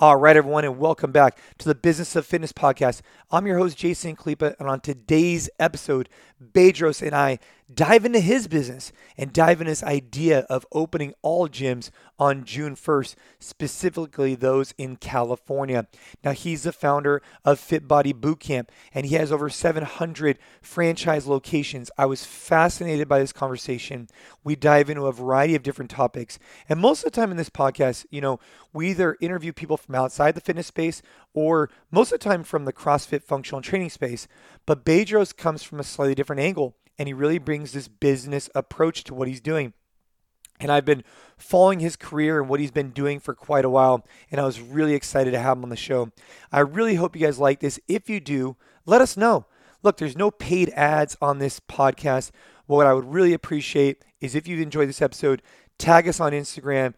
All right, everyone, and welcome back to the Business of Fitness podcast. I'm your host, Jason Khalipa, and on today's episode, Bedros and I dive into his business and dive into his idea of opening all gyms on June 1st, specifically those in California. Now, he's the founder of Fit Body Bootcamp, and he has over 700 franchise locations. I was fascinated by this conversation. We dive into a variety of different topics, and most of the time in this podcast, you know, we either interview people from outside the fitness space or most of the time from the CrossFit functional training space. But Bedros comes from a slightly different angle and he really brings this business approach to what he's doing. And I've been following his career and what he's been doing for quite a while, and I was really excited to have him on the show. I really hope you guys like this. If you do, let us know. Look, there's no paid ads on this podcast. What I would really appreciate is if you've enjoyed this episode, tag us on Instagram,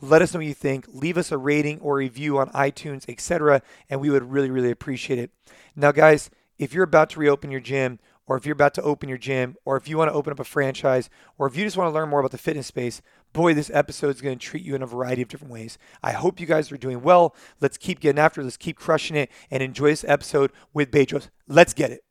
let us know what you think, leave us a rating or review on iTunes, etc., and we would really, really appreciate it. Now, guys, if you're about to reopen your gym or if you're about to open your gym, or if you want to open up a franchise, or if you just want to learn more about the fitness space, boy, this episode is going to treat you in a variety of different ways. I hope you guys are doing well. Let's keep getting after it. Let's keep crushing it and enjoy this episode with Bedros. Let's get it.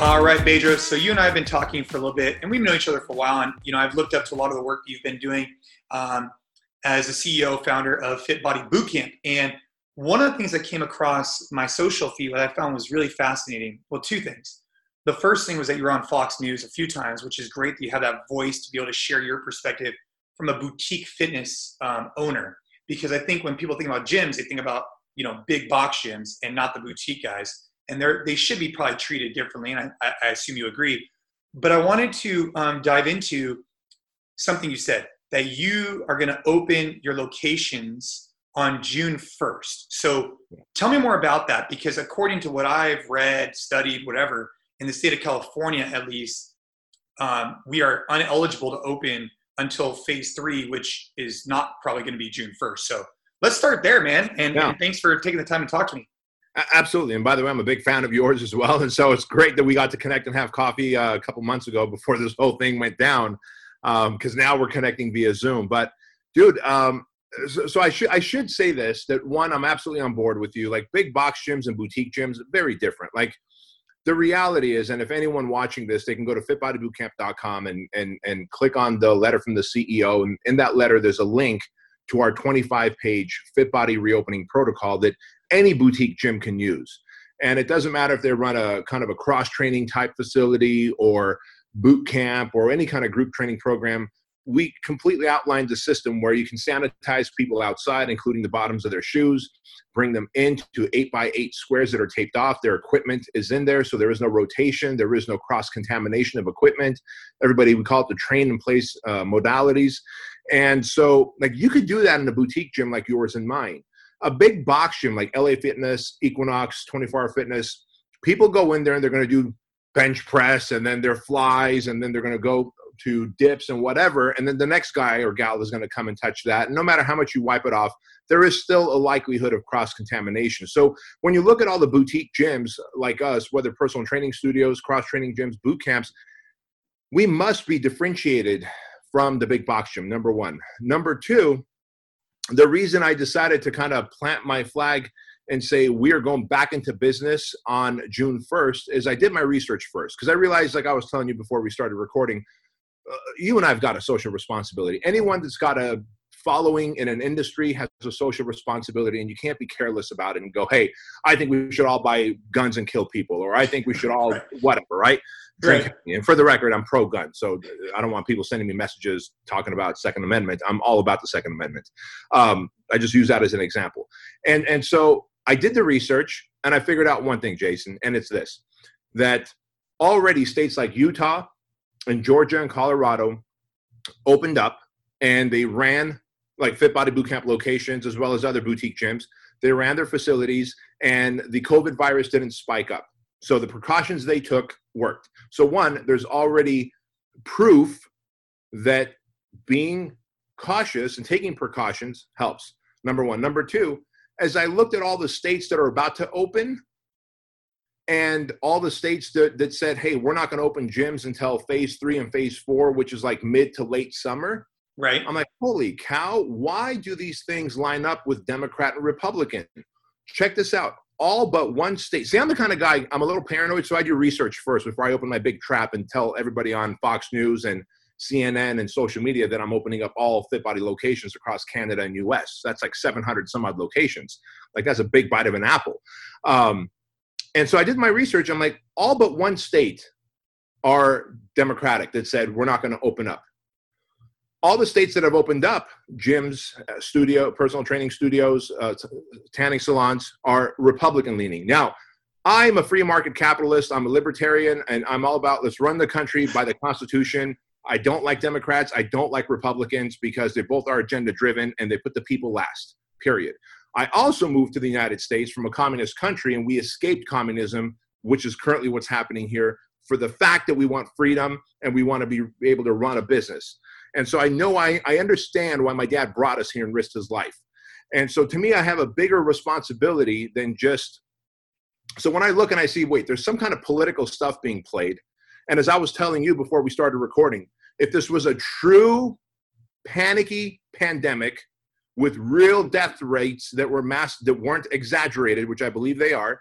All right, Bedros. So you and I have been talking for a little bit, and we've known each other for a while. And you know, I've looked up to a lot of the work you've been doing. Um, as a CEO, founder of Fit Body Bootcamp. And one of the things that came across my social feed, what I found was really fascinating. Well, two things. The first thing was that you were on Fox News a few times, which is great that you have that voice to be able to share your perspective from a boutique fitness um, owner. Because I think when people think about gyms, they think about you know big box gyms and not the boutique guys, and they're they should be probably treated differently. And I, I assume you agree. But I wanted to um, dive into something you said that you are going to open your locations on June 1st. So tell me more about that because according to what I've read, studied, whatever, in the state of California at least, um, we are ineligible to open until phase three, which is not probably going to be June 1st. So let's start there, man. And, yeah. and thanks for taking the time to talk to me. Absolutely. And by the way, I'm a big fan of yours as well. And so it's great that we got to connect and have coffee uh, a couple months ago before this whole thing went down because um, now we're connecting via Zoom. But dude, um, so, so, I should I should say this that one, I'm absolutely on board with you. Like big box gyms and boutique gyms, very different. Like the reality is, and if anyone watching this, they can go to fitbodybootcamp.com and and and click on the letter from the CEO, and in that letter, there's a link to our 25 page Fit Body reopening protocol that any boutique gym can use. And it doesn't matter if they run a kind of a cross training type facility or boot camp or any kind of group training program, we completely outlined the system where you can sanitize people outside, including the bottoms of their shoes, bring them into eight by eight squares that are taped off. Their equipment is in there, so there is no rotation, there is no cross contamination of equipment. Everybody, we call it the train in place uh, modalities. And so, like, you could do that in a boutique gym like yours and mine. A big box gym like LA Fitness, Equinox, 24 Hour Fitness, people go in there and they're going to do bench press and then their flies and then they're going to go to dips and whatever and then the next guy or gal is going to come and touch that. And no matter how much you wipe it off there is still a likelihood of cross contamination so when you look at all the boutique gyms like us whether personal training studios cross training gyms boot camps we must be differentiated from the big box gym number one. Number two the reason i decided to kind of plant my flag and say we are going back into business on June 1st is I did my research first because I realized, like I was telling you before we started recording, uh, you and I've got a social responsibility. Anyone that's got a following in an industry has a social responsibility, and you can't be careless about it and go, "Hey, I think we should all buy guns and kill people," or "I think we should all whatever." Right? Drink. Right. And for the record, I'm pro-gun, so I don't want people sending me messages talking about Second Amendment. I'm all about the Second Amendment. Um, I just use that as an example, and and so I did the research and I figured out one thing, Jason, and it's this that already states like Utah and Georgia and Colorado opened up and they ran like Fit Body Bootcamp locations as well as other boutique gyms. They ran their facilities and the COVID virus didn't spike up. So the precautions they took worked. So, one, there's already proof that being cautious and taking precautions helps. Number one. Number two, as I looked at all the states that are about to open, and all the states that, that said, hey, we're not going to open gyms until phase three and phase four, which is like mid to late summer. Right. I'm like, holy cow, why do these things line up with Democrat and Republican? Check this out. All but one state. See, I'm the kind of guy, I'm a little paranoid, so I do research first before I open my big trap and tell everybody on Fox News and CNN and social media that I'm opening up all fit body locations across Canada and US. That's like 700 some odd locations. Like, that's a big bite of an apple. Um, and so I did my research. I'm like, all but one state are Democratic that said we're not going to open up. All the states that have opened up gyms, uh, studio, personal training studios, uh, tanning salons are Republican leaning. Now, I'm a free market capitalist. I'm a libertarian, and I'm all about let's run the country by the Constitution. I don't like Democrats. I don't like Republicans because they both are agenda driven and they put the people last, period. I also moved to the United States from a communist country, and we escaped communism, which is currently what's happening here, for the fact that we want freedom and we want to be able to run a business. And so I know I, I understand why my dad brought us here and risked his life. And so to me, I have a bigger responsibility than just. So when I look and I see, wait, there's some kind of political stuff being played. And as I was telling you before we started recording, if this was a true panicky pandemic with real death rates that were mass that weren't exaggerated, which I believe they are,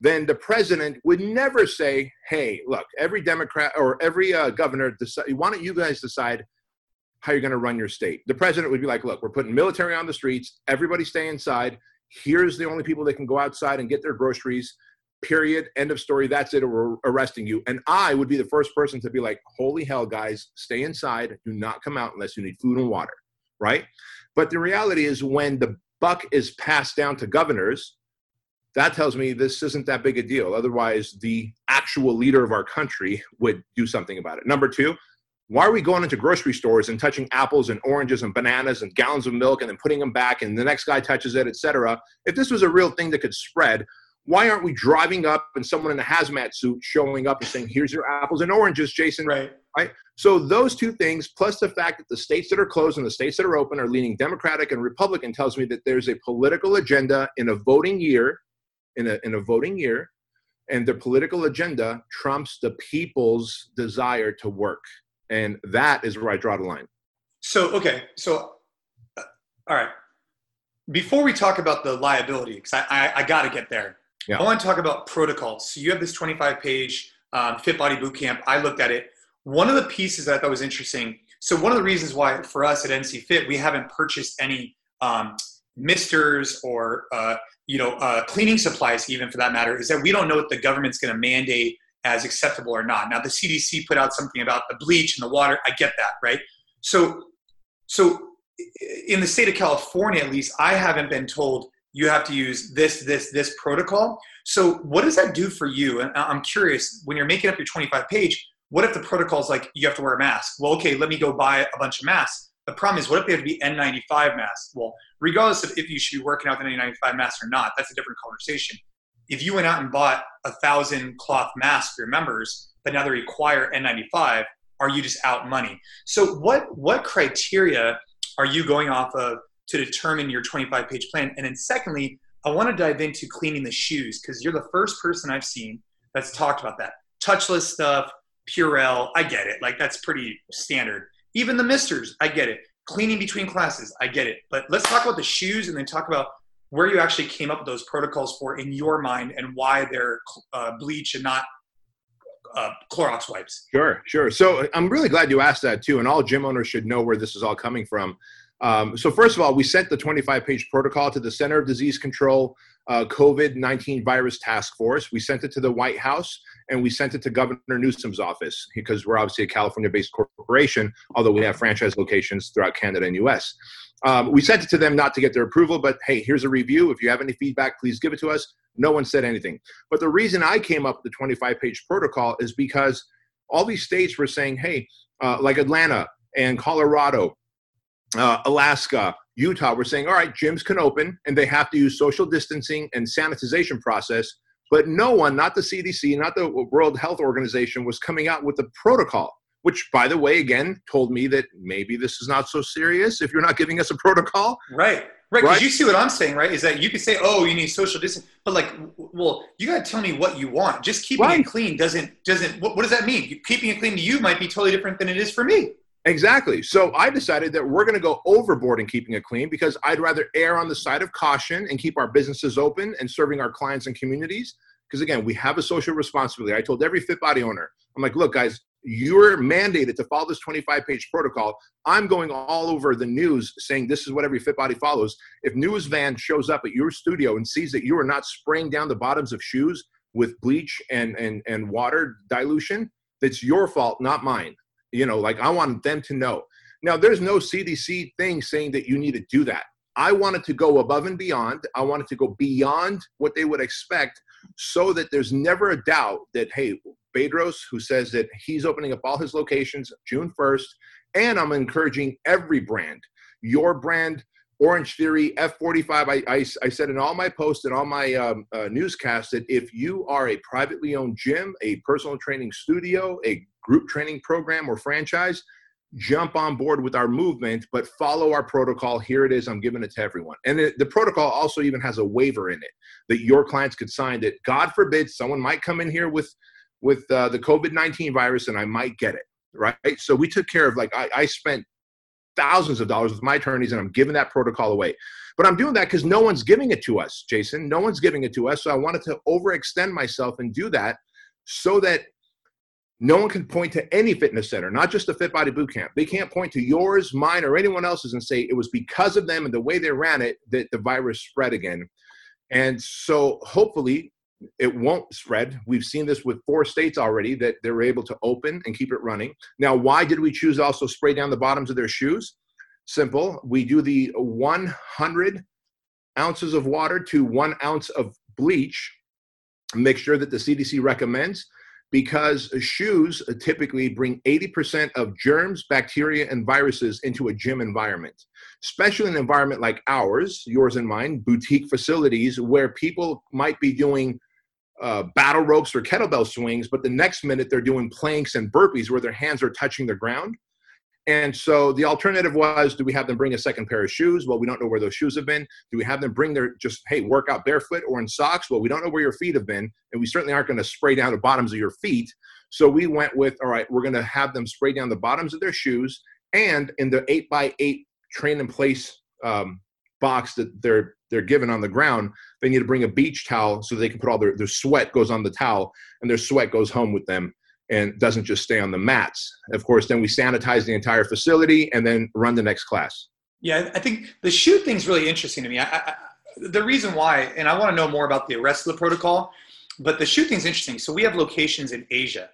then the president would never say, "Hey, look, every Democrat or every uh, governor, decide, why don't you guys decide how you're going to run your state?" The president would be like, "Look, we're putting military on the streets. Everybody stay inside. Here's the only people that can go outside and get their groceries." Period. End of story. That's it. We're arresting you. And I would be the first person to be like, "Holy hell, guys, stay inside. Do not come out unless you need food and water." Right? But the reality is, when the buck is passed down to governors, that tells me this isn't that big a deal. Otherwise, the actual leader of our country would do something about it. Number two, why are we going into grocery stores and touching apples and oranges and bananas and gallons of milk and then putting them back and the next guy touches it, etc.? If this was a real thing that could spread, why aren't we driving up and someone in a hazmat suit showing up and saying, "Here's your apples and oranges, Jason"? Right. Right. So those two things, plus the fact that the states that are closed and the states that are open are leaning Democratic and Republican, tells me that there's a political agenda in a voting year, in a in a voting year, and the political agenda trumps the people's desire to work, and that is where I draw the line. So okay, so uh, all right. Before we talk about the liability, because I, I, I got to get there. Yeah. I want to talk about protocols. So you have this 25 page um, Fit Body Bootcamp. I looked at it one of the pieces that I thought was interesting. So one of the reasons why for us at NC Fit we haven't purchased any um, misters or uh, you know uh, cleaning supplies, even for that matter, is that we don't know what the government's going to mandate as acceptable or not. Now the CDC put out something about the bleach and the water. I get that, right? So so in the state of California, at least, I haven't been told you have to use this, this, this protocol. So what does that do for you? And I'm curious when you're making up your 25 page what if the protocol is like you have to wear a mask? Well, okay, let me go buy a bunch of masks. The problem is, what if they have to be N95 masks? Well, regardless of if you should be working out the N95 mask or not, that's a different conversation. If you went out and bought a thousand cloth masks for your members, but now they require N95, are you just out money? So, what what criteria are you going off of to determine your 25 page plan? And then, secondly, I want to dive into cleaning the shoes because you're the first person I've seen that's talked about that touchless stuff, Purell, I get it. Like that's pretty standard. Even the misters, I get it. Cleaning between classes, I get it. But let's talk about the shoes and then talk about where you actually came up with those protocols for in your mind and why they're uh, bleach and not uh, Clorox wipes. Sure, sure. So I'm really glad you asked that too. And all gym owners should know where this is all coming from. Um, so first of all, we sent the 25 page protocol to the Center of Disease Control uh, COVID 19 virus task force. We sent it to the White House and we sent it to Governor Newsom's office because we're obviously a California based corporation, although we have franchise locations throughout Canada and US. Um, we sent it to them not to get their approval, but hey, here's a review. If you have any feedback, please give it to us. No one said anything. But the reason I came up with the 25 page protocol is because all these states were saying, hey, uh, like Atlanta and Colorado, uh, Alaska, Utah were saying, all right, gyms can open and they have to use social distancing and sanitization process. But no one, not the CDC, not the World Health Organization, was coming out with the protocol. which by the way again told me that maybe this is not so serious if you're not giving us a protocol right right because right? you see what i'm saying right is that you could say oh you need social distance but like well you got to tell me what you want just keeping right. it clean doesn't doesn't what, what does that mean keeping it clean to you might be totally different than it is for me Exactly. So I decided that we're going to go overboard in keeping it clean because I'd rather err on the side of caution and keep our businesses open and serving our clients and communities. Because again, we have a social responsibility. I told every fit body owner, I'm like, look, guys, you're mandated to follow this 25 page protocol. I'm going all over the news saying this is what every fit body follows. If news van shows up at your studio and sees that you are not spraying down the bottoms of shoes with bleach and, and, and water dilution, that's your fault, not mine. You know, like I want them to know. Now, there's no CDC thing saying that you need to do that. I wanted to go above and beyond. I wanted to go beyond what they would expect so that there's never a doubt that, hey, Bedros, who says that he's opening up all his locations June 1st, and I'm encouraging every brand, your brand, Orange Theory, F45. I, I, I said in all my posts and all my um, uh, newscasts that if you are a privately owned gym, a personal training studio, a group training program or franchise, jump on board with our movement, but follow our protocol. Here it is. I'm giving it to everyone. And the, protocol also even has a waiver in it that your clients could sign that God forbid someone might come in here with with uh, the COVID-19 virus and I might get it. Right. So we took care of like I, I spent thousands of dollars with my attorneys and I'm giving that protocol away. But I'm doing that because no one's giving it to us, Jason. No one's giving it to us. So I wanted to overextend myself and do that so that no one can point to any fitness center, not just the Fit Body Boot Camp. They can't point to yours, mine, or anyone else's and say it was because of them and the way they ran it that the virus spread again. And so hopefully it won't spread. We've seen this with four states already that they're able to open and keep it running. Now, why did we choose also spray down the bottoms of their shoes? Simple. We do the 100 ounces of water to one ounce of bleach Make sure that the CDC recommends because shoes typically bring 80% of germs, bacteria, and viruses into a gym environment, especially an environment like ours, yours and mine, boutique facilities where people might be doing uh, battle ropes or kettlebell swings, but the next minute they're doing planks and burpees where their hands are touching the ground. And so the alternative was do we have them bring a second pair of shoes? Well, we don't know where those shoes have been. Do we have them bring their just, hey, work out barefoot or in socks? Well, we don't know where your feet have been. And we certainly aren't going to spray down the bottoms of your feet. So we went with, all right, we're going to have them spray down the bottoms of their shoes and in the eight by eight train in place um, box that they're they're given on the ground, they need to bring a beach towel so they can put all their, their sweat goes on the towel and their sweat goes home with them and doesn't just stay on the mats. Of course, then we sanitize the entire facility and then run the next class. Yeah, I think the shoe thing's really interesting to me. I, I, the reason why, and I want to know more about the rest of the protocol, but the shoe thing's interesting. So we have locations in Asia,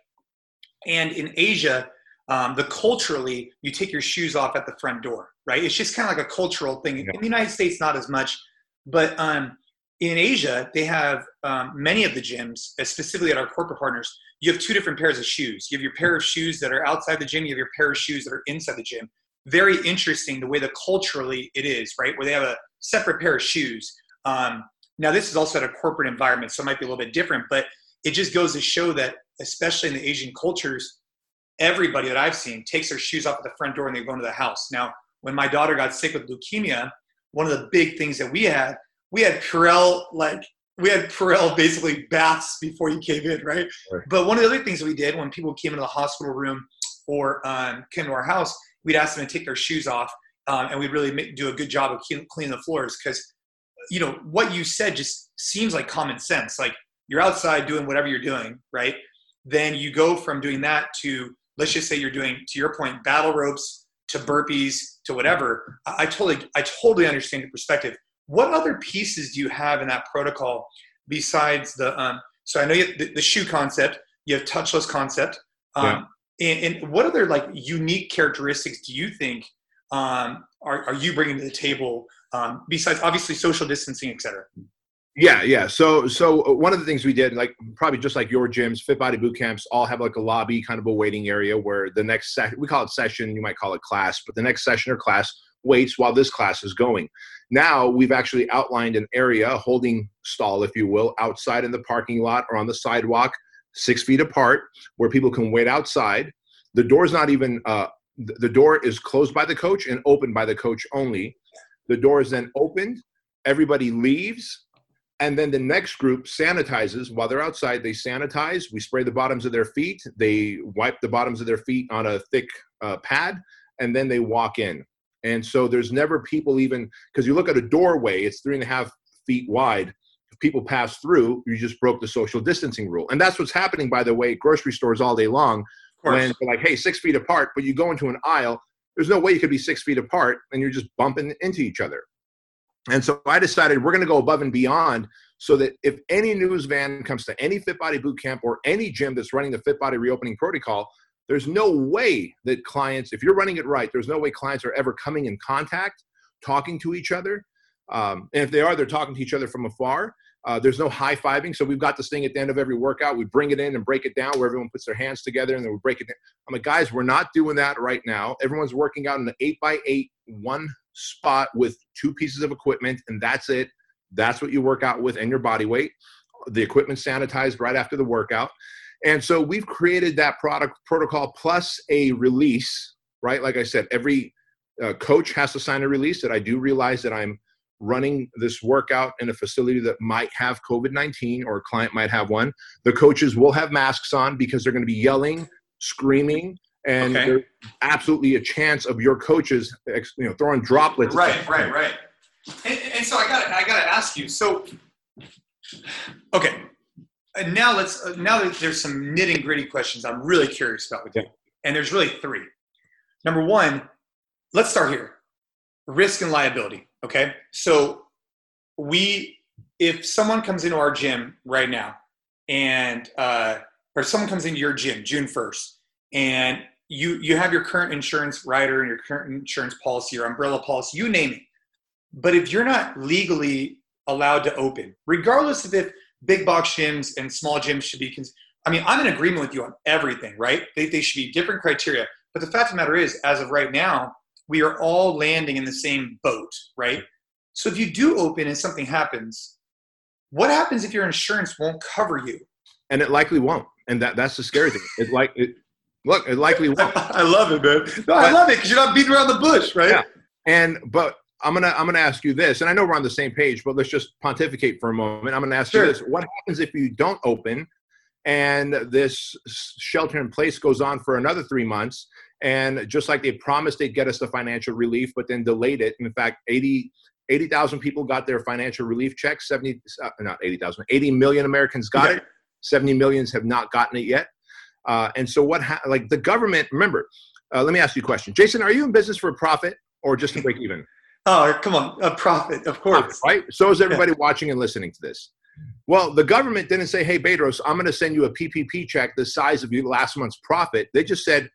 and in Asia, um, the culturally, you take your shoes off at the front door, right? It's just kind of like a cultural thing. Yeah. In the United States, not as much, but um, in Asia, they have um, many of the gyms, specifically at our corporate partners, you have two different pairs of shoes. You have your pair of shoes that are outside the gym, you have your pair of shoes that are inside the gym. Very interesting the way that culturally it is, right? Where they have a separate pair of shoes. Um, now, this is also at a corporate environment, so it might be a little bit different, but it just goes to show that, especially in the Asian cultures, everybody that I've seen takes their shoes off at the front door and they go into the house. Now, when my daughter got sick with leukemia, one of the big things that we had, we had Purell like we had Purell basically baths before you came in, right? right? But one of the other things that we did when people came into the hospital room or um, came to our house, we'd ask them to take their shoes off, um, and we'd really make, do a good job of cleaning the floors because, you know, what you said just seems like common sense. Like you're outside doing whatever you're doing, right? Then you go from doing that to let's just say you're doing, to your point, battle ropes to burpees to whatever. I, I totally, I totally understand the perspective what other pieces do you have in that protocol besides the? Um, so I know you the, the, shoe concept. You have touchless concept. Um, yeah. and, and, what other like unique characteristics do you think um, are, are you bringing to the table um, besides obviously social distancing, et cetera? Yeah, yeah. So, so uh, one of the things we did, like probably just like your gyms, Fit Body boot camps, all have like a lobby, kind of a waiting area where the next session, we call it session, you might call it class, but the next session or class waits while this class is going. Now we've actually outlined an area, holding stall, if you will, outside in the parking lot or on the sidewalk, six feet apart, where people can wait outside. the door's not even uh, the door is closed by the coach and opened by the coach only. The door is then opened. Everybody leaves. And then the next group sanitizes while they're outside. They sanitize. We spray the bottoms of their feet. They wipe the bottoms of their feet on a thick uh, pad, and then they walk in. And so there's never people even because you look at a doorway, it's three and a half feet wide. If people pass through, you just broke the social distancing rule. And that's what's happening, by the way, grocery stores all day long when they're like, hey, six feet apart, but you go into an aisle, there's no way you could be six feet apart and you're just bumping into each other. And so I decided we're going to go above and beyond so that if any news van comes to any Fit Body boot camp or any gym that's running the Fit Body reopening protocol, there's no way that clients, if you're running it right, there's no way clients are ever coming in contact, talking to each other. Um, and if they are, they're talking to each other from afar. Uh, there's no high fiving. So we've got this thing at the end of every workout. We bring it in and break it down where everyone puts their hands together and then we break it down. I'm like, guys, we're not doing that right now. Everyone's working out in an eight by eight, one spot with two pieces of equipment, and that's it. That's what you work out with and your body weight. The equipment sanitized right after the workout. And so we've created that product protocol plus a release, right? Like I said, every uh, coach has to sign a release that I do realize that I'm running this workout in a facility that might have COVID 19 or a client might have one, the coaches will have masks on because they're going to be yelling, screaming, and okay. there's absolutely a chance of your coaches you know throwing droplets right right right and, and so i got i got to ask you so okay and now let's uh, now that there's some nitty gritty questions i'm really curious about with you and there's really three number one let's start here risk and liability Okay. So we, if someone comes into our gym right now and, uh, or someone comes into your gym June 1st and you, you have your current insurance rider and your current insurance policy or umbrella policy, you name it. But if you're not legally allowed to open, regardless of if big box gyms and small gyms should be, cons- I mean, I'm in agreement with you on everything, right? They, they should be different criteria. But the fact of the matter is, as of right now, we are all landing in the same boat, right? So if you do open and something happens, what happens if your insurance won't cover you? And it likely won't. And that, that's the scary thing. It like it look, it likely won't. I love it, man. No, I love it because you're not beating around the bush, right? Yeah. And but I'm gonna I'm gonna ask you this, and I know we're on the same page, but let's just pontificate for a moment. I'm gonna ask sure. you this: What happens if you don't open, and this shelter in place goes on for another three months, and just like they promised they'd get us the financial relief, but then delayed it. In fact, 80, 80,000 people got their financial relief checks. 70, uh, not 80,000, 80 million Americans got yeah. it. 70 millions have not gotten it yet. Uh, and so what, ha- like the government, remember, uh, let me ask you a question. Jason, are you in business for a profit or just to break even? Oh, come on, a profit, of course. Right? So is everybody yeah. watching and listening to this. Well, the government didn't say, hey, Bedros, I'm going to send you a PPP check the size of your last month's profit. They just said,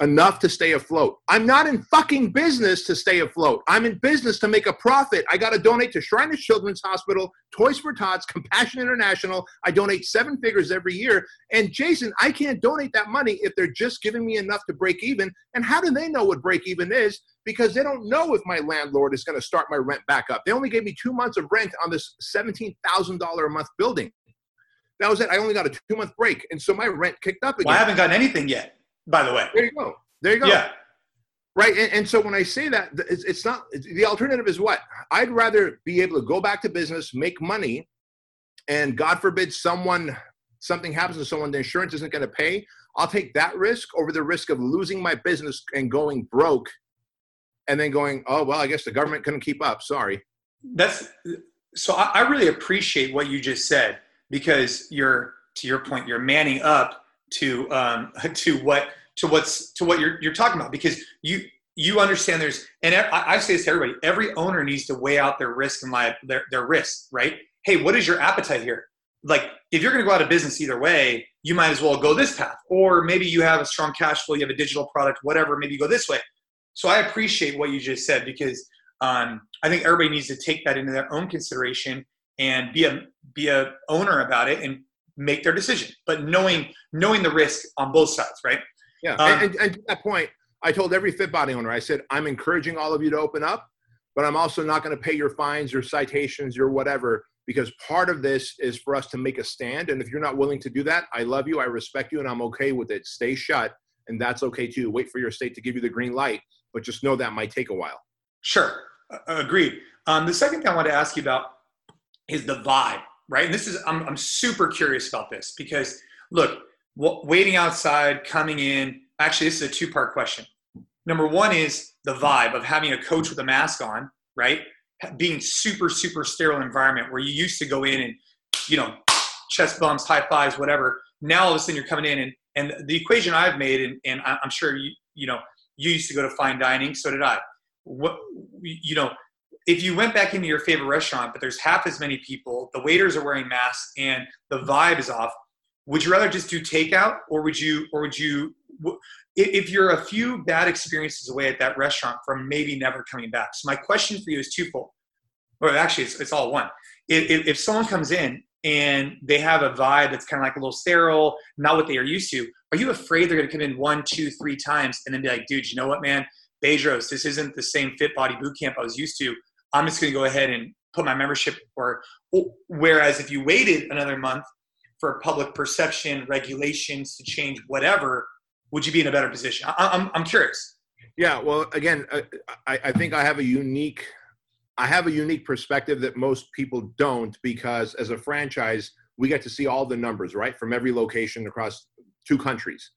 enough to stay afloat. I'm not in fucking business to stay afloat. I'm in business to make a profit. I got to donate to Shriners Children's Hospital, Toys for Tots, Compassion International. I donate seven figures every year. And Jason, I can't donate that money if they're just giving me enough to break even. And how do they know what break even is? Because they don't know if my landlord is going to start my rent back up. They only gave me two months of rent on this $17,000 a month building. That was it. I only got a two month break. And so my rent kicked up again. Well, I haven't gotten anything yet by the way. There you go. There you go. Yeah. Right. And, and so when I say that, it's, it's not the alternative is what? I'd rather be able to go back to business, make money, and God forbid someone something happens to someone, the insurance isn't going to pay. I'll take that risk over the risk of losing my business and going broke and then going, oh, well, I guess the government couldn't keep up. Sorry. That's so I, I really appreciate what you just said because you're, to your point, you're manning up to um, to what to what's to what you're you're talking about because you you understand there's and I, I say this to everybody every owner needs to weigh out their risk and li- their their risk right hey what is your appetite here like if you're going to go out of business either way you might as well go this path or maybe you have a strong cash flow you have a digital product whatever maybe you go this way so i appreciate what you just said because um, i think everybody needs to take that into their own consideration and be a be a owner about it and make their decision, but knowing knowing the risk on both sides, right? Yeah, um, and, and, and to that point, I told every fit body owner, I said, I'm encouraging all of you to open up, but I'm also not going to pay your fines, your citations, your whatever, because part of this is for us to make a stand. And if you're not willing to do that, I love you, I respect you, and I'm okay with it. Stay shut. And that's okay too. Wait for your state to give you the green light, but just know that might take a while. Sure, agreed. Um, the second thing I want to ask you about is the vibe, right? And this is I'm, I'm super curious about this because look, waiting outside, coming in. Actually, this is a two part question. Number one is the vibe of having a coach with a mask on, right? Being super super sterile environment where you used to go in and you know chest bumps, high fives, whatever. Now all of a sudden you're coming in and and the equation I've made, and, and I'm sure you you know you used to go to fine dining, so did I. What you know, if you went back into your favorite restaurant, but there's half as many people, the waiters are wearing masks, and the vibe is off. Would you rather just do takeout, or would you, or would you, if you're a few bad experiences away at that restaurant from maybe never coming back? So my question for you is twofold, or actually it's, it's all one. If, if someone comes in and they have a vibe that's kind of like a little sterile, not what they are used to, are you afraid they're going to come in one, two, three times and then be like, dude, you know what, man? Bedros, this isn't the same fit body boot camp I was used to. I'm just going to go ahead and put my membership or whereas if you waited another month for public perception regulations to change whatever would you be in a better position I, am I'm, I'm curious yeah well again uh, I, I think i have a unique i have a unique perspective that most people don't because as a franchise we get to see all the numbers right from every location across two countries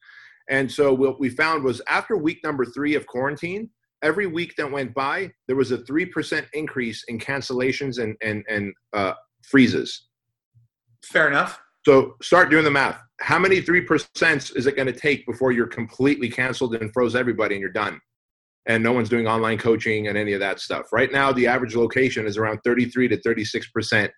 and so what we found was after week number three of quarantine every week that went by, there was a 3% increase in cancellations and, and, and uh, freezes. Fair enough. So start doing the math. How many 3% is it going to take before you're completely canceled and froze everybody and you're done? And no one's doing online coaching and any of that stuff. Right now, the average location is around 33 to 36%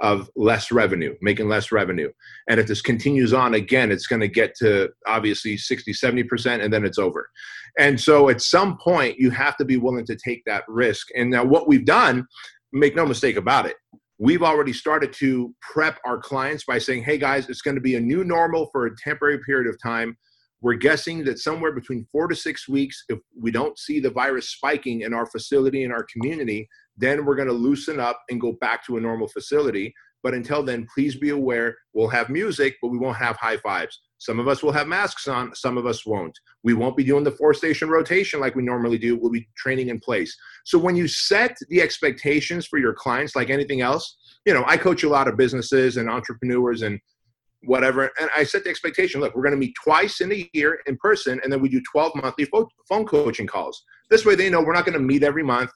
of less revenue, making less revenue. And if this continues on again, it's going to get to obviously 60, 70%, and then it's over. And so at some point, you have to be willing to take that risk. And now, what we've done, make no mistake about it, we've already started to prep our clients by saying, hey guys, it's going to be a new normal for a temporary period of time. We're guessing that somewhere between four to six weeks, if we don't see the virus spiking in our facility, in our community, then we're going to loosen up and go back to a normal facility. But until then, please be aware we'll have music, but we won't have high fives. Some of us will have masks on, some of us won't. We won't be doing the four station rotation like we normally do. We'll be training in place. So when you set the expectations for your clients, like anything else, you know, I coach a lot of businesses and entrepreneurs and whatever. And I set the expectation look, we're going to meet twice in a year in person, and then we do 12 monthly phone coaching calls. This way they know we're not going to meet every month.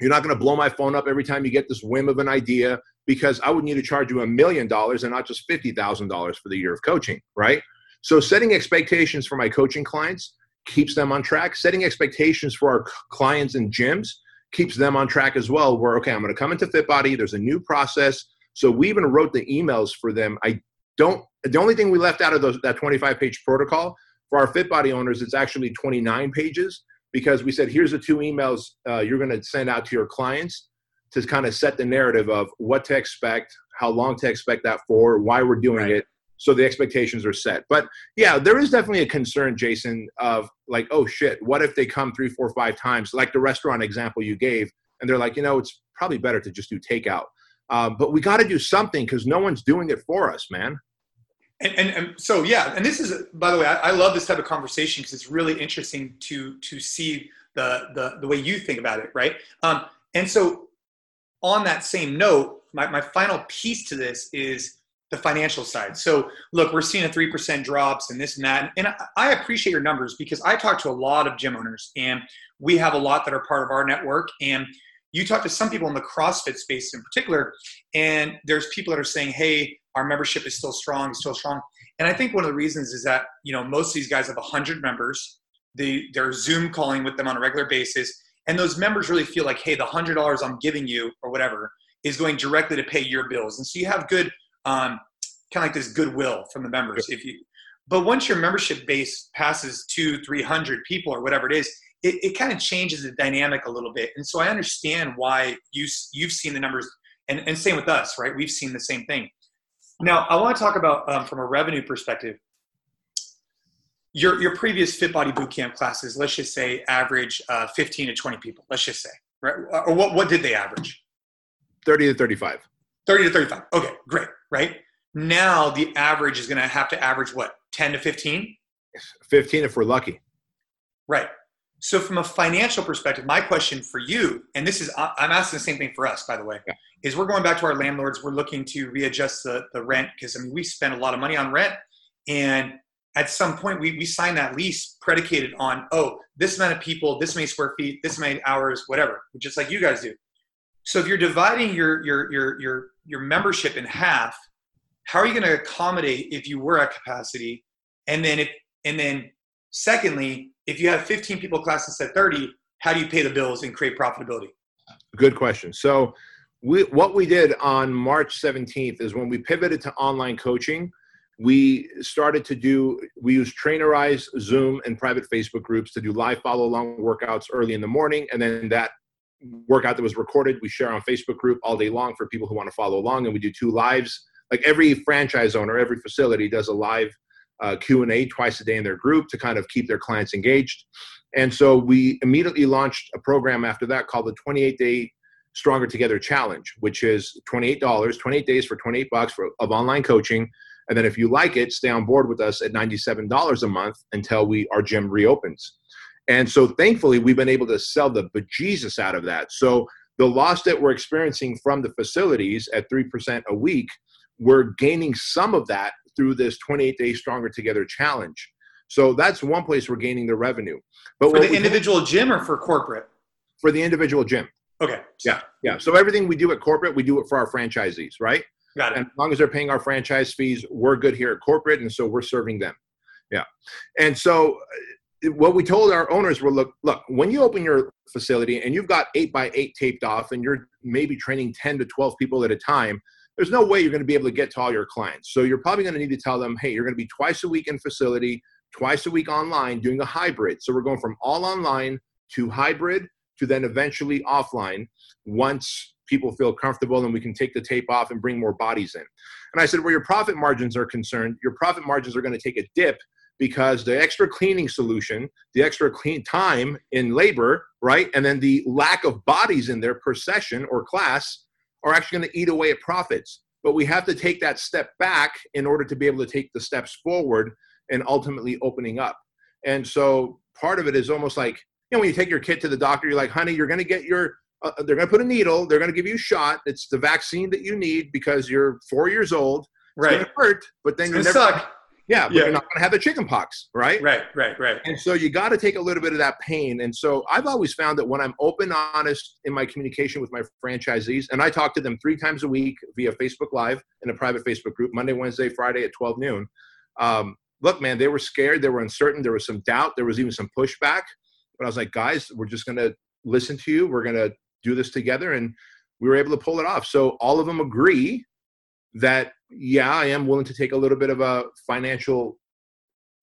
You're not going to blow my phone up every time you get this whim of an idea because I would need to charge you a million dollars and not just $50,000 for the year of coaching, right? So setting expectations for my coaching clients keeps them on track. Setting expectations for our clients in gyms keeps them on track as well. Where, okay, I'm going to come into FitBody, there's a new process. So we even wrote the emails for them. I don't, the only thing we left out of those, that 25 page protocol for our FitBody owners, it's actually 29 pages because we said, here's the two emails uh, you're going to send out to your clients to kind of set the narrative of what to expect, how long to expect that for, why we're doing right. it. So the expectations are set. But yeah, there is definitely a concern, Jason, of like, oh shit, what if they come three, four, five times, like the restaurant example you gave, and they're like, you know, it's probably better to just do takeout. Um, but we got to do something because no one's doing it for us, man. And, and, and, so yeah and this is by the way I, I love this type of conversation because it's really interesting to to see the, the the way you think about it right um, and so on that same note my, my final piece to this is the financial side so look we're seeing a 3% drops and this and that and I, I appreciate your numbers because i talk to a lot of gym owners and we have a lot that are part of our network and you talk to some people in the CrossFit space in particular, and there's people that are saying, "Hey, our membership is still strong, still strong." And I think one of the reasons is that you know most of these guys have 100 members. They they're Zoom calling with them on a regular basis, and those members really feel like, "Hey, the hundred dollars I'm giving you or whatever is going directly to pay your bills," and so you have good um, kind of like this goodwill from the members. If you, but once your membership base passes two, three hundred people or whatever it is, it, it kind of changes the dynamic a little bit. And so I understand why you you've seen the numbers, and, and same with us, right? We've seen the same thing. Now I want to talk about um, from a revenue perspective. Your your previous Fit Body Bootcamp classes, let's just say, average uh, 15 to 20 people. Let's just say, right? Or what what did they average? 30 to 35. 30 to 35. Okay, great. Right now, the average is going to have to average what 10 to 15 15 if we're lucky. Right. So, from a financial perspective, my question for you, and this is, I'm asking the same thing for us, by the way, yeah. is we're going back to our landlords. We're looking to readjust the, the rent because, I mean, we spend a lot of money on rent. And at some point, we, we sign that lease predicated on, oh, this amount of people, this many square feet, this many hours, whatever, just like you guys do. So, if you're dividing your, your, your, your, your membership in half, how are you going to accommodate if you were at capacity? And then, if, and then, secondly, if you have 15 people class instead of 30, how do you pay the bills and create profitability? Good question. So, we, what we did on March 17th is when we pivoted to online coaching, we started to do, we use Trainerize, Zoom, and private Facebook groups to do live follow along workouts early in the morning. And then that workout that was recorded, we share on Facebook group all day long for people who want to follow along. And we do two lives. Like every franchise owner, every facility does a live uh, q&a twice a day in their group to kind of keep their clients engaged. And so we immediately launched a program after that called the 28 day stronger together challenge which is $28 28 days for 28 bucks for, of online coaching. And then if you like it stay on board with us at $97 a month until we our gym reopens. And so thankfully we've been able to sell the bejesus out of that. So the loss that we're experiencing from the facilities at 3% a week we're gaining some of that through this 28 day stronger together challenge. So that's one place we're gaining the revenue. But for the individual gym or for corporate? For the individual gym. Okay. Yeah. Yeah. So everything we do at corporate, we do it for our franchisees, right? Got it. And as long as they're paying our franchise fees, we're good here at corporate. And so we're serving them. Yeah. And so uh, what we told our owners were look, look, when you open your facility and you've got eight by eight taped off and you're maybe training 10 to 12 people at a time, there's no way you're going to be able to get to all your clients. So you're probably going to need to tell them, hey, you're going to be twice a week in facility, twice a week online, doing a hybrid. So we're going from all online to hybrid to then eventually offline once people feel comfortable and we can take the tape off and bring more bodies in. And I said, where your profit margins are concerned, your profit margins are going to take a dip because the extra cleaning solution, the extra clean time in labor, right? And then the lack of bodies in there per session or class are actually going to eat away at profits. But we have to take that step back in order to be able to take the steps forward and ultimately opening up. And so part of it is almost like, you know, when you take your kid to the doctor, you're like, honey, you're going to get your, uh, they're going to put a needle, they're going to give you a shot. It's the vaccine that you need because you're four years old. It's right. going to hurt, but then you're never. Suck. Yeah, but yeah. you're not going to have the chicken pox, right? Right, right, right. And so you got to take a little bit of that pain. And so I've always found that when I'm open, honest in my communication with my franchisees, and I talk to them three times a week via Facebook Live in a private Facebook group, Monday, Wednesday, Friday at 12 noon. Um, look, man, they were scared, they were uncertain, there was some doubt, there was even some pushback. But I was like, guys, we're just going to listen to you. We're going to do this together. And we were able to pull it off. So all of them agree that yeah, I am willing to take a little bit of a financial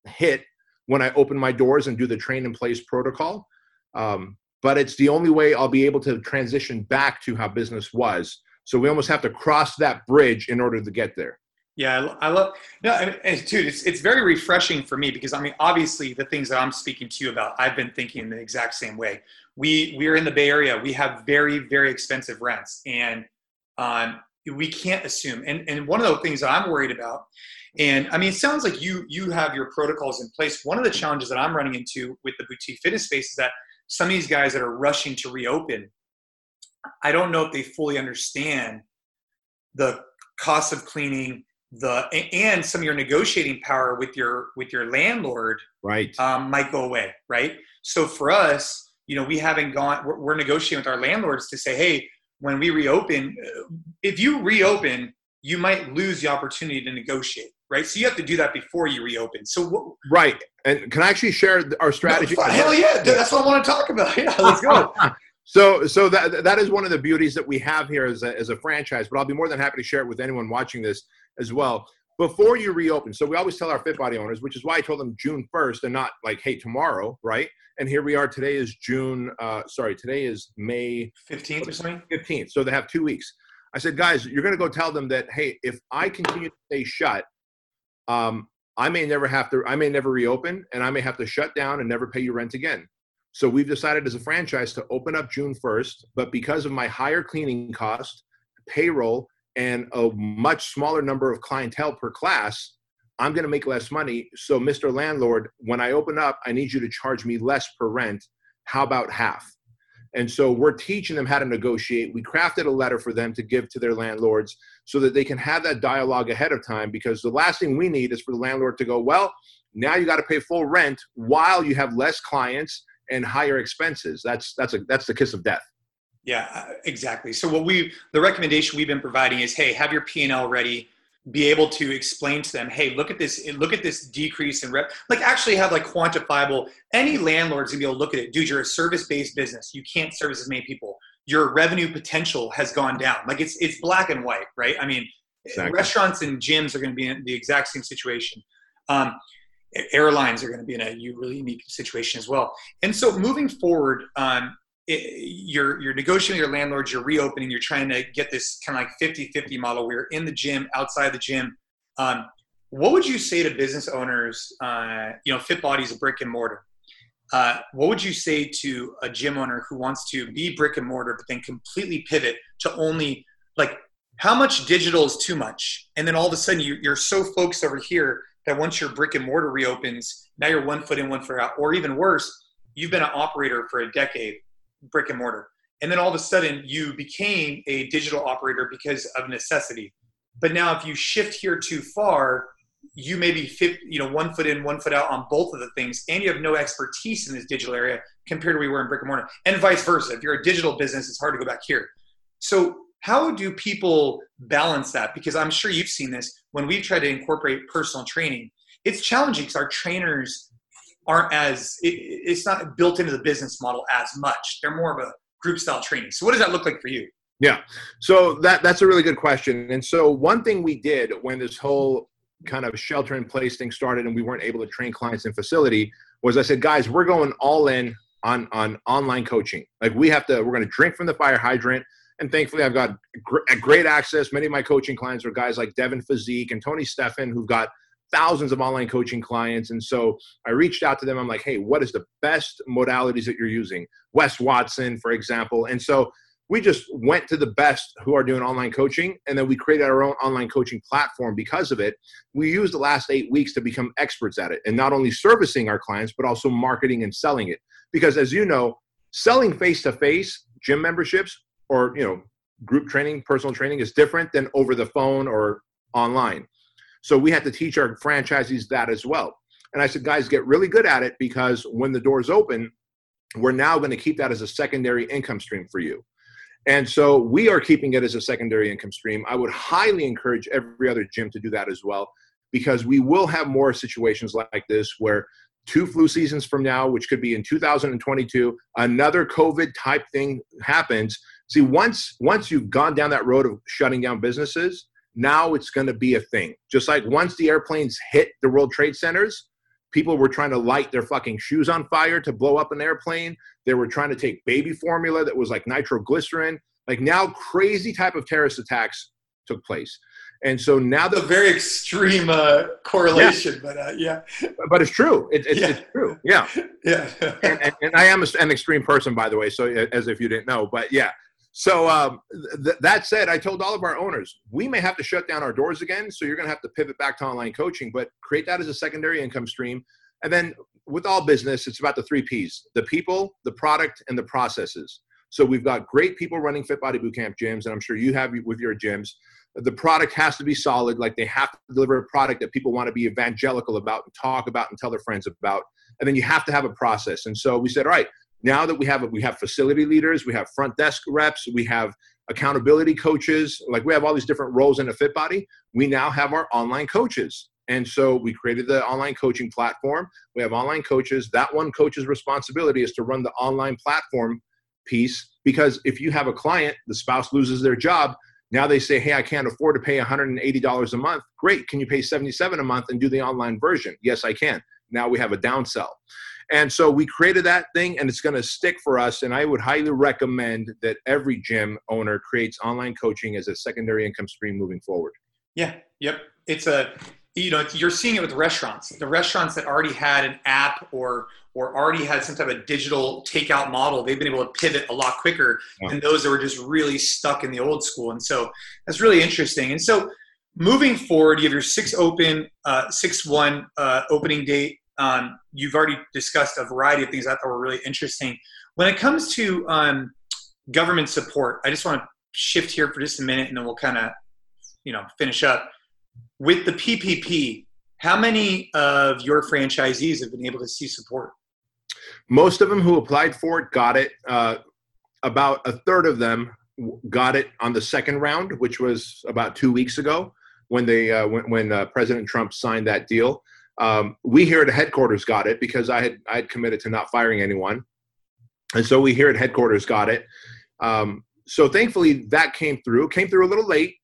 hit when I open my doors and do the train in place protocol. Um, but it's the only way I'll be able to transition back to how business was. So we almost have to cross that bridge in order to get there. Yeah, I love. No, and, and dude, it's it's very refreshing for me because I mean, obviously, the things that I'm speaking to you about, I've been thinking the exact same way. We we are in the Bay Area. We have very very expensive rents, and um, we can't assume. And and one of the things that I'm worried about, and I mean, it sounds like you you have your protocols in place. One of the challenges that I'm running into with the boutique fitness space is that some of these guys that are rushing to reopen, I don't know if they fully understand the cost of cleaning the and some of your negotiating power with your with your landlord right um, might go away right so for us you know we haven't gone we're, we're negotiating with our landlords to say hey when we reopen, if you reopen, you might lose the opportunity to negotiate, right? So you have to do that before you reopen. So what, right, and can I actually share our strategy? No, hell yeah, that's what I want to talk about. Yeah, let's go. so, so that that is one of the beauties that we have here as a, as a franchise. But I'll be more than happy to share it with anyone watching this as well. Before you reopen, so we always tell our fit body owners, which is why I told them June first and not like, hey, tomorrow, right? and here we are. Today is June. Uh, sorry, today is May fifteenth or something. Fifteenth. So they have two weeks. I said, guys, you're going to go tell them that, hey, if I continue to stay shut, um, I may never have to. I may never reopen, and I may have to shut down and never pay you rent again. So we've decided as a franchise to open up June 1st, but because of my higher cleaning cost, payroll, and a much smaller number of clientele per class, I'm going to make less money. So, Mr. Landlord, when I open up, I need you to charge me less per rent. How about half? And so we're teaching them how to negotiate. We crafted a letter for them to give to their landlords so that they can have that dialogue ahead of time because the last thing we need is for the landlord to go, well, now you got to pay full rent while you have less clients and higher expenses. That's that's a that's the kiss of death. Yeah, uh, exactly. So what we the recommendation we've been providing is, hey, have your P and L ready. Be able to explain to them, hey, look at this, look at this decrease in rep. Like actually have like quantifiable. Any landlord's gonna be able to look at it. Dude, you're a service-based business. You can't service as many people. Your revenue potential has gone down. Like it's it's black and white, right? I mean, exactly. restaurants and gyms are to be in the exact same situation. Um, airlines are going to be in a really unique situation as well. And so moving forward, um, it, you're you're negotiating your landlords, you're reopening, you're trying to get this kind of like 50-50 model where you're in the gym, outside the gym. Um, what would you say to business owners? Uh, you know, Fit Body's a brick and mortar. Uh, what would you say to a gym owner who wants to be brick and mortar but then completely pivot to only like how much digital is too much and then all of a sudden you, you're so focused over here that once your brick and mortar reopens, now you're one foot in, one foot out, or even worse, you've been an operator for a decade, brick and mortar, and then all of a sudden you became a digital operator because of necessity. But now, if you shift here too far, you may be you know one foot in, one foot out on both of the things, and you have no expertise in this digital area compared to where we were in brick and mortar, and vice versa. If you're a digital business, it's hard to go back here. So how do people balance that? Because I'm sure you've seen this when we've tried to incorporate personal training. It's challenging because our trainers aren't as, it, it's not built into the business model as much. They're more of a group style training. So, what does that look like for you? Yeah. So that that's a really good question. And so one thing we did when this whole kind of shelter in place thing started and we weren't able to train clients in facility was I said, guys, we're going all in on on online coaching. Like we have to, we're going to drink from the fire hydrant. And thankfully, I've got great access. Many of my coaching clients are guys like Devin Physique and Tony Stefan, who've got thousands of online coaching clients. And so I reached out to them. I'm like, hey, what is the best modalities that you're using? Wes Watson, for example. And so we just went to the best who are doing online coaching and then we created our own online coaching platform because of it we used the last eight weeks to become experts at it and not only servicing our clients but also marketing and selling it because as you know selling face to face gym memberships or you know group training personal training is different than over the phone or online so we had to teach our franchisees that as well. And i said guys get really good at it because when the doors open we're now going to keep that as a secondary income stream for you. And so we are keeping it as a secondary income stream. I would highly encourage every other gym to do that as well because we will have more situations like this where two flu seasons from now, which could be in 2022, another COVID type thing happens. See, once once you've gone down that road of shutting down businesses, now it's going to be a thing. Just like once the airplanes hit the World Trade Centers, people were trying to light their fucking shoes on fire to blow up an airplane. They were trying to take baby formula that was like nitroglycerin. Like now, crazy type of terrorist attacks took place. And so now the very extreme uh, correlation, yeah. but uh, yeah, but it's true. It, it, yeah. It's true. Yeah, yeah. and, and, and, I am an extreme person, by the way. So as if you didn't know, but yeah. So um, th- that said, I told all of our owners we may have to shut down our doors again. So you're going to have to pivot back to online coaching, but create that as a secondary income stream. And then with all business, it's about the three P's: the people, the product, and the processes. So we've got great people running Fit Body Bootcamp gyms, and I'm sure you have with your gyms the product has to be solid like they have to deliver a product that people want to be evangelical about and talk about and tell their friends about and then you have to have a process and so we said all right now that we have we have facility leaders we have front desk reps we have accountability coaches like we have all these different roles in a fit body we now have our online coaches and so we created the online coaching platform we have online coaches that one coach's responsibility is to run the online platform piece because if you have a client the spouse loses their job now they say, hey, I can't afford to pay $180 a month. Great. Can you pay 77 a month and do the online version? Yes, I can. Now we have a downsell. And so we created that thing and it's going to stick for us. And I would highly recommend that every gym owner creates online coaching as a secondary income stream moving forward. Yeah. Yep. It's a, you know, you're seeing it with restaurants. The restaurants that already had an app or or already had some type of digital takeout model, they've been able to pivot a lot quicker yeah. than those that were just really stuck in the old school. And so that's really interesting. And so moving forward, you have your six open, uh, six one uh, opening date. Um, you've already discussed a variety of things thought were really interesting. When it comes to um, government support, I just want to shift here for just a minute, and then we'll kind of, you know, finish up with the PPP. How many of your franchisees have been able to see support? Most of them who applied for it got it. Uh, about a third of them got it on the second round, which was about two weeks ago when they uh, when, when uh, President Trump signed that deal. Um, we here at headquarters got it because I had I had committed to not firing anyone, and so we here at headquarters got it. Um, so thankfully that came through. Came through a little late,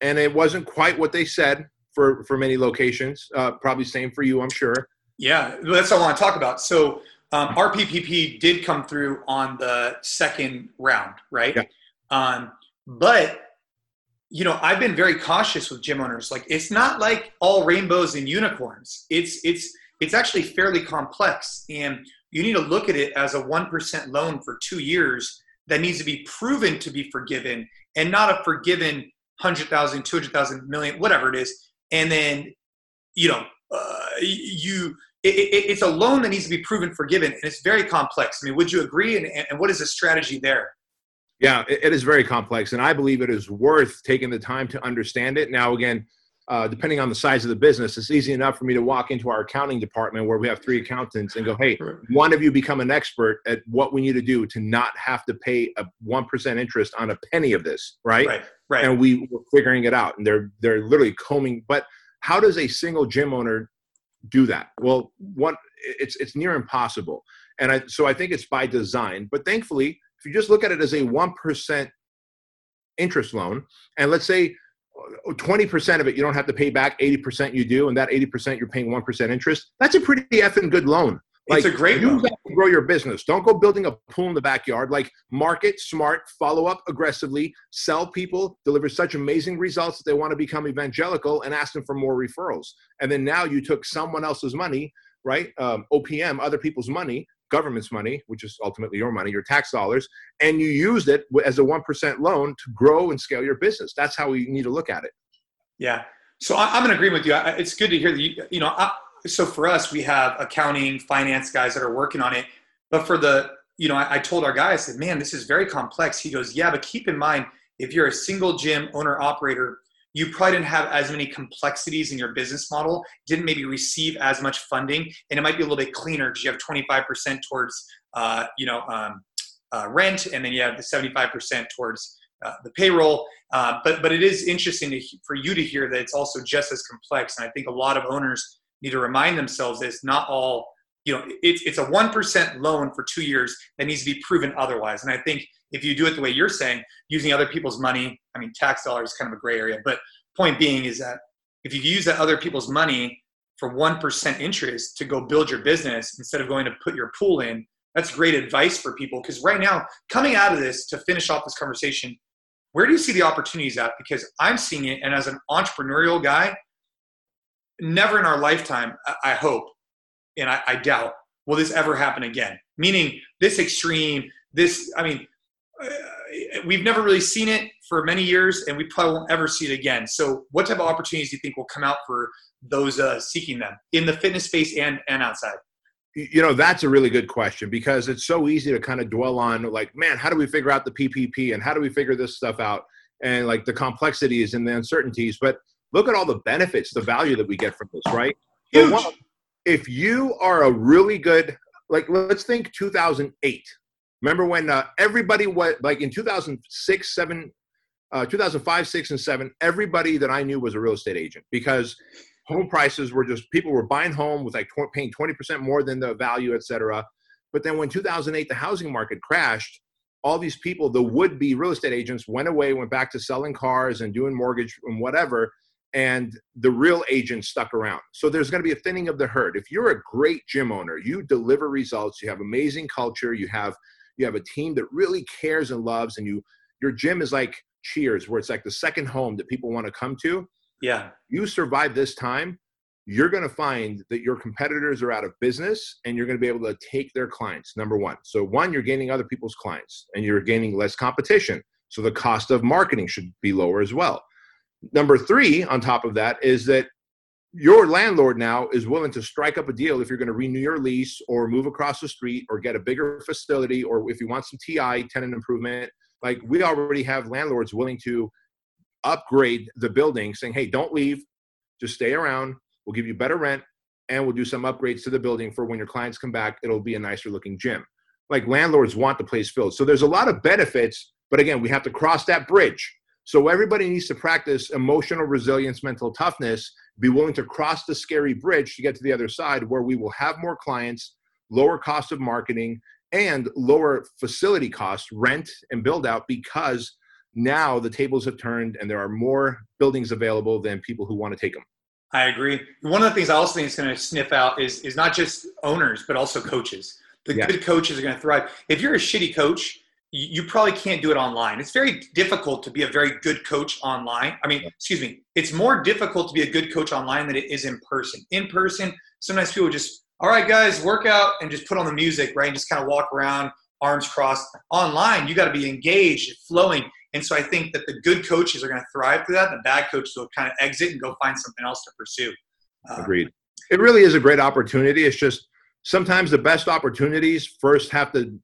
and it wasn't quite what they said for for many locations. Uh, probably same for you, I'm sure. Yeah, that's what I want to talk about. So um, RPPP did come through on the second round, right? Yeah. Um, but you know, I've been very cautious with gym owners. Like, it's not like all rainbows and unicorns. It's it's it's actually fairly complex, and you need to look at it as a one percent loan for two years that needs to be proven to be forgiven, and not a forgiven hundred thousand, two hundred thousand, million, whatever it is, and then you know uh, you it, it, it's a loan that needs to be proven forgiven and it's very complex. I mean would you agree? And, and what is the strategy there yeah it, it is very complex and i believe it is worth taking the time to understand it now again uh, depending on the size of the business, it's easy enough for me to walk into our accounting department where we have three accountants and go, "Hey, one of you become an expert at what we need to do to not have to pay a one percent interest on a penny of this, right?" Right. Right. And we were figuring it out, and they're they're literally combing. But how does a single gym owner do that? Well, one, it's it's near impossible, and I, so I think it's by design. But thankfully, you just look at it as a one percent interest loan, and let's say 20% of it you don't have to pay back 80% you do and that 80% you're paying 1% interest that's a pretty effing good loan like, it's a great use that to grow your business. Don't go building a pool in the backyard. Like market smart, follow up aggressively, sell people, deliver such amazing results that they want to become evangelical and ask them for more referrals. And then now you took someone else's money, right? Um, OPM, other people's money, government's money, which is ultimately your money, your tax dollars, and you used it as a 1% loan to grow and scale your business. That's how we need to look at it. Yeah. So I'm in agreement with you. It's good to hear that you, you know, so for us, we have accounting, finance guys that are working on it. But for the, you know, I, I told our guy, I said, man, this is very complex. He goes, yeah, but keep in mind, if you're a single gym owner operator, you probably didn't have as many complexities in your business model, didn't maybe receive as much funding, and it might be a little bit cleaner because you have 25% towards, uh, you know, um, uh, rent, and then you have the 75% towards uh, the payroll. Uh, but but it is interesting to, for you to hear that it's also just as complex, and I think a lot of owners need to remind themselves that it's not all you know it's, it's a 1% loan for two years that needs to be proven otherwise. And i think if you do it the way you're saying using other people's money i mean tax dollars is kind of a gray area but point being is that if you use that other people's money for 1% interest to go build your business instead of going to put your pool in that's great advice for people because right now coming out of this to finish off this conversation where do you see the opportunities at? Because i'm seeing it and as an entrepreneurial guy never in our lifetime, I hope, and I, I doubt, will this ever happen again. Meaning this extreme, this, I mean, uh, we've never really seen it for many years, and we probably won't ever see it again. So, what type of opportunities do you think will come out for those uh, seeking them in the fitness space and and outside? You know, that's a really good question because it's so easy to kind of dwell on, like, man, how do we figure out the PPP and how do we figure this stuff out? And like the complexities and the uncertainties. But look at all the benefits, the value that we get from this, right? Huge. One, if you are a really good, like, let's think 2008. Remember when uh, everybody went, like in 2006, 7, uh, 2005, 6, and 7, everybody that I knew was a real estate agent because home prices were just, people were buying home with like tw- paying 20% more than the value, et cetera. But then when 2008, the housing market crashed, all these people, the would be real estate agents, went away, went back to selling cars and doing mortgage and whatever and the real agents stuck around. So there's going to be a thinning of the herd. If you're a great gym owner, you deliver results, you have amazing culture, you have you have a team that really cares and loves and you your gym is like Cheers where it's like the second home that people want to come to. Yeah. You survive this time, you're going to find that your competitors are out of business and you're going to be able to take their clients. Number 1. So one, you're gaining other people's clients and you're gaining less competition. So the cost of marketing should be lower as well Number three, on top of that, is that your landlord now is willing to strike up a deal if you're going to renew your lease or move across the street or get a bigger facility or if you want some TI, tenant improvement. Like we already have landlords willing to upgrade the building, saying, hey, don't leave, just stay around. We'll give you better rent and we'll do some upgrades to the building for when your clients come back, it'll be a nicer looking gym. Like landlords want the place filled. So there's a lot of benefits, but again, we have to cross that bridge. So everybody needs to practice emotional resilience, mental toughness, be willing to cross the scary bridge to get to the other side where we will have more clients, lower cost of marketing, and lower facility costs, rent and build out because now the tables have turned and there are more buildings available than people who want to take them. I agree. One of the things I also think is going to sniff out is is not just owners but also coaches. The yeah. good coaches are going to thrive. If you're a shitty coach, you, probably can't do it online. It's very difficult to be a very good coach online. I mean, excuse me, it's more difficult to be a good coach online than it is in person. In person, sometimes people just, all right, guys, work out and just put on the music, right? And just kind of walk around, arms crossed. Online, you got to be engaged, flowing. And so I think that the good coaches are going to thrive through that. The bad coaches will kind of exit and go find something else to pursue. Uh, Agreed. It really is a great opportunity. It's just sometimes the best opportunities first have to.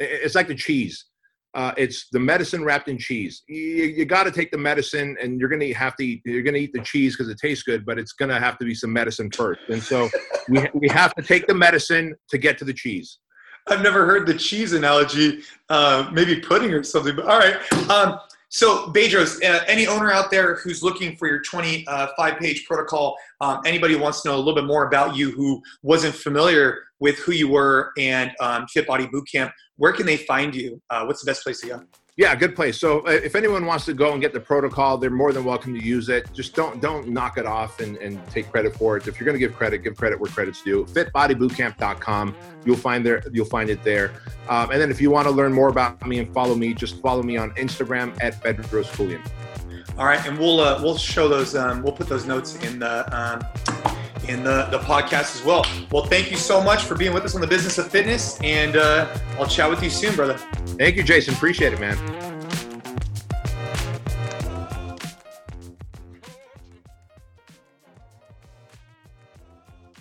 It's like the cheese. Uh, it's the medicine wrapped in cheese. You, you got to take the medicine, and you're gonna have to eat. You're gonna eat the cheese because it tastes good, but it's gonna have to be some medicine first. And so we we have to take the medicine to get to the cheese. I've never heard the cheese analogy. Uh, maybe pudding or something. But all right. Um, so Bedros, uh, any owner out there who's looking for your 25-page uh, protocol, um, anybody wants to know a little bit more about you who wasn't familiar with who you were and um, Fit Body Bootcamp, where can they find you? Uh, what's the best place to go? Yeah, good place. So uh, if anyone wants to go and get the protocol, they're more than welcome to use it. Just don't don't knock it off and, and take credit for it. If you're going to give credit, give credit where credit's due. Fitbodybootcamp.com. You'll find there. You'll find it there. Um, and then if you want to learn more about me and follow me, just follow me on Instagram at Bedros Keuilian. All right, and we'll uh, we'll show those. Um, we'll put those notes in the. Um, in the, the podcast as well. Well, thank you so much for being with us on the business of fitness, and uh, I'll chat with you soon, brother. Thank you, Jason. Appreciate it, man.